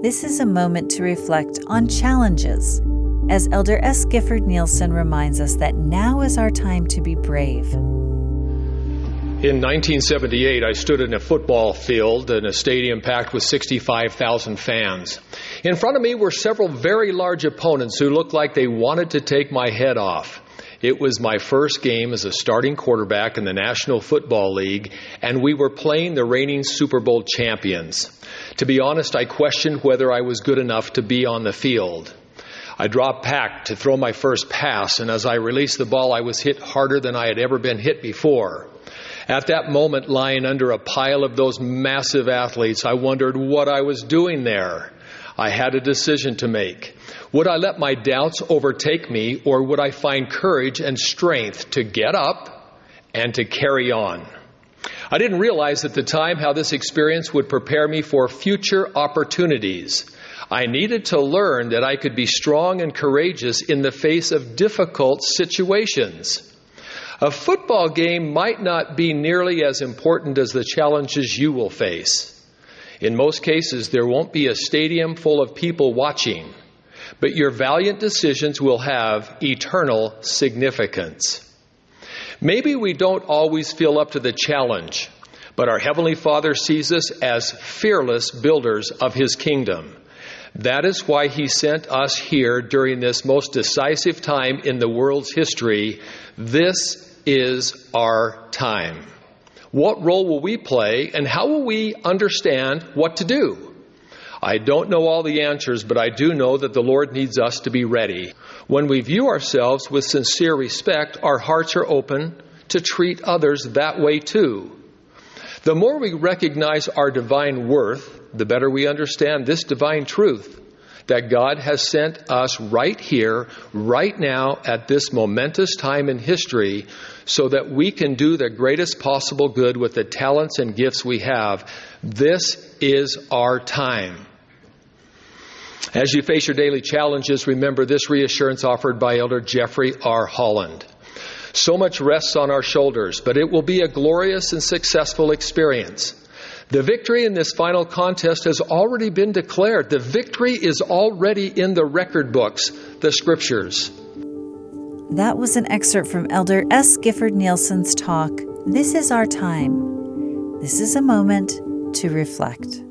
This is a moment to reflect on challenges, as Elder S. Gifford Nielsen reminds us that now is our time to be brave. In 1978, I stood in a football field in a stadium packed with 65,000 fans. In front of me were several very large opponents who looked like they wanted to take my head off. It was my first game as a starting quarterback in the National Football League, and we were playing the reigning Super Bowl champions. To be honest, I questioned whether I was good enough to be on the field. I dropped back to throw my first pass, and as I released the ball, I was hit harder than I had ever been hit before. At that moment, lying under a pile of those massive athletes, I wondered what I was doing there. I had a decision to make. Would I let my doubts overtake me, or would I find courage and strength to get up and to carry on? I didn't realize at the time how this experience would prepare me for future opportunities. I needed to learn that I could be strong and courageous in the face of difficult situations. A football game might not be nearly as important as the challenges you will face. In most cases, there won't be a stadium full of people watching but your valiant decisions will have eternal significance. Maybe we don't always feel up to the challenge, but our Heavenly Father sees us as fearless builders of His kingdom. That is why He sent us here during this most decisive time in the world's history. This is our time. What role will we play, and how will we understand what to do? I don't know all the answers, but I do know that the Lord needs us to be ready. When we view ourselves with sincere respect, our hearts are open to treat others that way too. The more we recognize our divine worth, the better we understand this divine truth that God has sent us right here, right now, at this momentous time in history, so that we can do the greatest possible good with the talents and gifts we have. This is our time. As you face your daily challenges, remember this reassurance offered by Elder Jeffrey R. Holland. So much rests on our shoulders, but it will be a glorious and successful experience. The victory in this final contest has already been declared. The victory is already in the record books, the scriptures. That was an excerpt from Elder S. Gifford Nielsen's talk, This is Our Time. This is a moment to reflect.